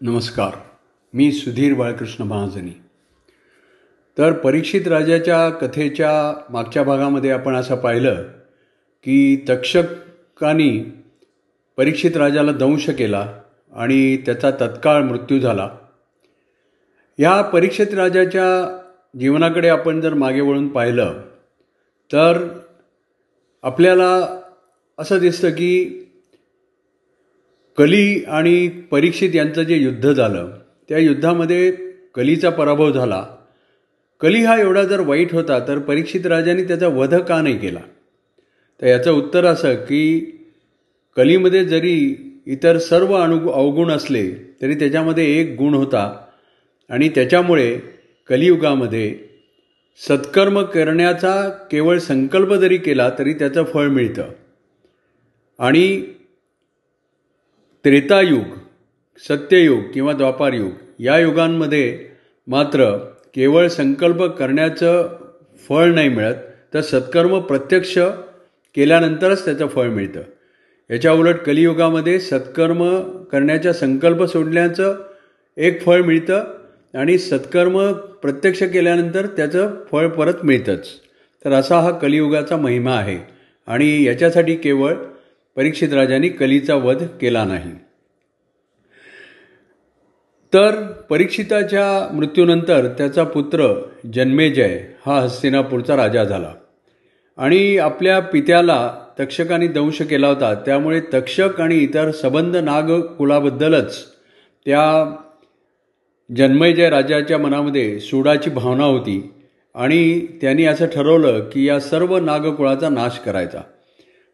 नमस्कार. मी सुधीर बाळकृष्ण महाजनी. तर परीक्षित राजाच्या कथेच्या मागच्या भागामध्ये आपण असं पाहिलं की तक्षकानी परीक्षित राजाला दंश केला आणि त्याचा तत्काळ मृत्यू झाला. या परीक्षित राजाच्या जीवनाकडे आपण जर मागे वळून पाहिलं तर आपल्याला असं दिसतं की कली आणि परीक्षित यांचं जे युद्ध झालं त्या युद्धामध्ये कलीचा पराभव झाला. कली हा एवढा जर वाईट होता तर परीक्षित राजाने त्याचा वध का नाही केला? तर याचं उत्तर असं की कलीमध्ये जरी इतर सर्व अणु अवगुण असले तरी त्याच्यामध्ये एक गुण होता. आणि त्याच्यामुळे कलियुगामध्ये सत्कर्म करण्याचा केवळ संकल्प जरी केला तरी त्याचं फळ मिळतं. आणि त्रेतायुग सत्ययुग किंवा द्वापारयुग या युगांमध्ये मात्र केवळ संकल्प करण्याचं फळ नाही मिळत तर सत्कर्म प्रत्यक्ष केल्यानंतरच त्याचं फळ मिळतं. याच्या उलट कलियुगामध्ये सत्कर्म करण्याचा संकल्प सोडण्याचं एक फळ मिळतं आणि सत्कर्म प्रत्यक्ष केल्यानंतर त्याचं फळ परत मिळतंच. तर असा हा कलियुगाचा महिमा आहे आणि याच्यासाठी केवळ परीक्षित राजांनी कलीचा वध केला नाही. तर परीक्षिताच्या मृत्यूनंतर त्याचा पुत्र जन्मेजय हा हस्तिनापूरचा राजा झाला. आणि आपल्या पित्याला तक्षकाने दंश केला होता. त्यामुळे तक्षक आणि इतर सबंध नाग कुलाबद्दलच त्या जन्मेजय राजाच्या मनामध्ये सूडाची भावना होती. आणि त्यांनी असं ठरवलं की या सर्व नागकुळाचा नाश करायचा.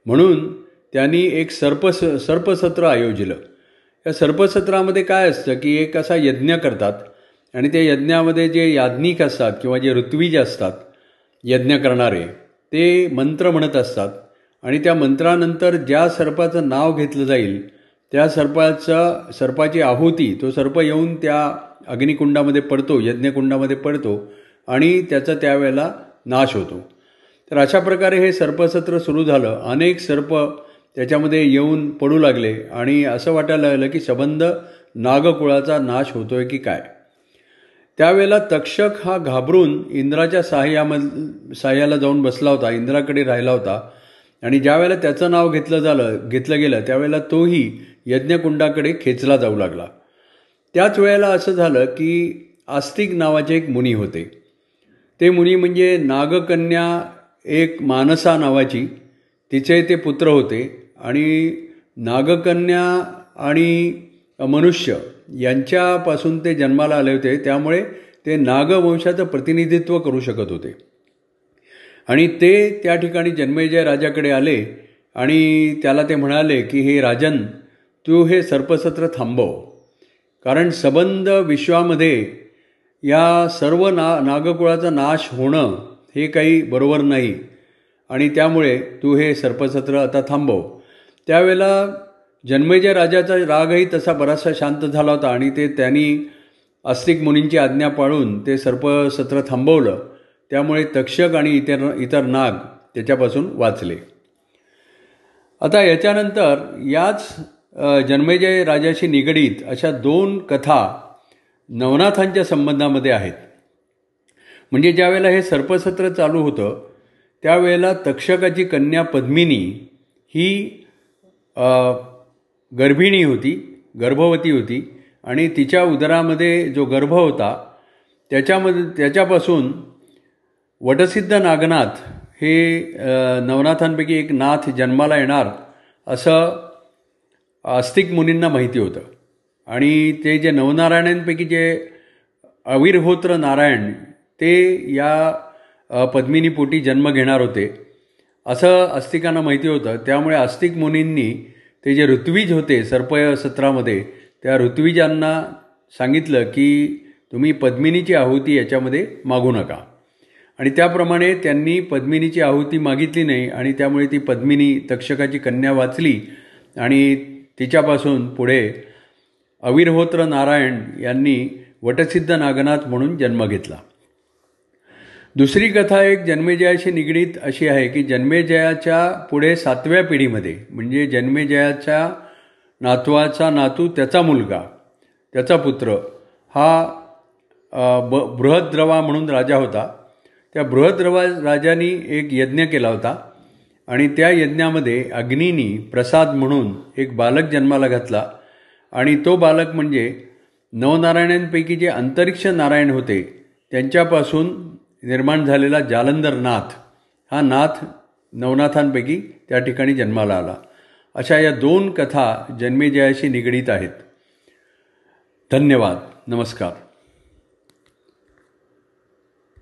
म्हणून त्यांनी एक सर्पस सर्पसत्र आयोजिलं. या सर्पसत्रामध्ये काय असतं की एक असा यज्ञ करतात आणि त्या यज्ञामध्ये जे याज्ञिक असतात किंवा जे ऋत्विज असतात यज्ञ करणारे ते मंत्र म्हणत असतात. आणि त्या मंत्रानंतर ज्या सर्पाचं नाव घेतलं जाईल त्या सर्पाचा सर्पाची आहुती तो सर्प येऊन त्या अग्निकुंडामध्ये पडतो यज्ञकुंडामध्ये पडतो आणि त्याचा त्यावेळेला नाश होतो. तर अशा प्रकारे हे सर्पसत्र सुरू झालं. अनेक सर्प त्याच्यामध्ये येऊन पडू लागले आणि असं वाटायला लागलं की सबंध नागकुळाचा नाश होतो आहे की काय? त्यावेळेला तक्षक हा घाबरून इंद्राच्या सहाय्यामध सहाय्याला जाऊन बसला होता इंद्राकडे राहिला होता. आणि ज्यावेळेला त्याचं नाव घेतलं झालं घेतलं गेलं त्यावेळेला तोही यज्ञकुंडाकडे खेचला जाऊ लागला. त्याच वेळेला असं झालं की आस्तिक नावाचे एक मुनी होते. ते मुनी म्हणजे नागकन्या एक मानसा नावाची तिचे ते पुत्र होते. आणि नागकन्या आणि मनुष्य यांच्यापासून ते जन्माला आले होते. त्यामुळे ते नागवंशाचं प्रतिनिधित्व करू शकत होते. आणि ते त्या ठिकाणी जन्मेजय राजाकडे आले आणि त्याला ते म्हणाले की हे राजन तू हे सर्पसत्र थांबव. कारण सबंध विश्वामध्ये या सर्व ना नागकुळाचा नाश होणं हे काही बरोबर नाही. आणि त्यामुळे तू हे सर्पसत्र आता थांबव. त्यावेळेला जन्मेजय राजाचा रागही तसा बराचसा शांत झाला होता आणि ते त्यांनी आस्तिक मुनींची आज्ञा पाळून ते सर्पसत्र थांबवलं. त्यामुळे तक्षक आणि इतर इतर नाग त्याच्यापासून वाचले. आता याच्यानंतर याच जन्मेजय राजाशी निगडीत अशा दोन कथा नवनाथांच्या संबंधामध्ये आहेत. म्हणजे ज्यावेळेला हे सर्पसत्र चालू होतं त्यावेळेला तक्षकाची कन्या पद्मिनी ही गर्भिणी होती गर्भवती होती आणि तिच्या उदरामध्ये जो गर्भ होता त्याच्यामध्ये त्याच्यापासून वटसिद्ध नागनाथ हे नवनाथांपैकी एक नाथ जन्माला येणार असं आस्तिक मुनींना माहिती होतं. आणि ते जे नवनारायणांपैकी जे अविर्होत्र नारायण ते या पद्मिनीपोटी जन्म घेणार होते. असं आस्तिकांना माहिती होतं. त्यामुळे आस्तिक मुनींनी ते जे ऋत्विज होते सर्पय सत्रामध्ये त्या ऋत्विजांना सांगितलं की तुम्ही पद्मिनीची आहुती याच्यामध्ये मागू नका. आणि त्याप्रमाणे त्यांनी पद्मिनीची आहुती मागितली नाही आणि त्यामुळे ती पद्मिनी तक्षकाची कन्या वाचली आणि तिच्यापासून पुढे अविरहोत्र नारायण यांनी वटसिद्ध नागनाथ म्हणून जन्म घेतला. दुसरी कथा एक जन्मेजयाशी निगडीत अशी आहे की जन्मेजयाच्या पुढे सातव्या पिढीमध्ये म्हणजे जन्मेजयाच्या नातवाचा नातू त्याचा मुलगा त्याचा पुत्र हा ब बृहद्रवा म्हणून राजा होता. त्या बृहद्रवा राजांनी एक यज्ञ केला होता आणि त्या यज्ञामध्ये अग्नीनी प्रसाद म्हणून एक बालक जन्माला घातला आणि तो बालक म्हणजे नवनारायणांपैकी जे अंतरिक्ष नारायण होते त्यांच्यापासून निर्माण झालेला जालंधर नाथ हा नाथ नवनाथांपैकी त्या ठिकाणी जन्माला आला. अशा या दोन कथा जन्मेजयाशी निगडीत आहेत. धन्यवाद. नमस्कार.